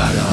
about.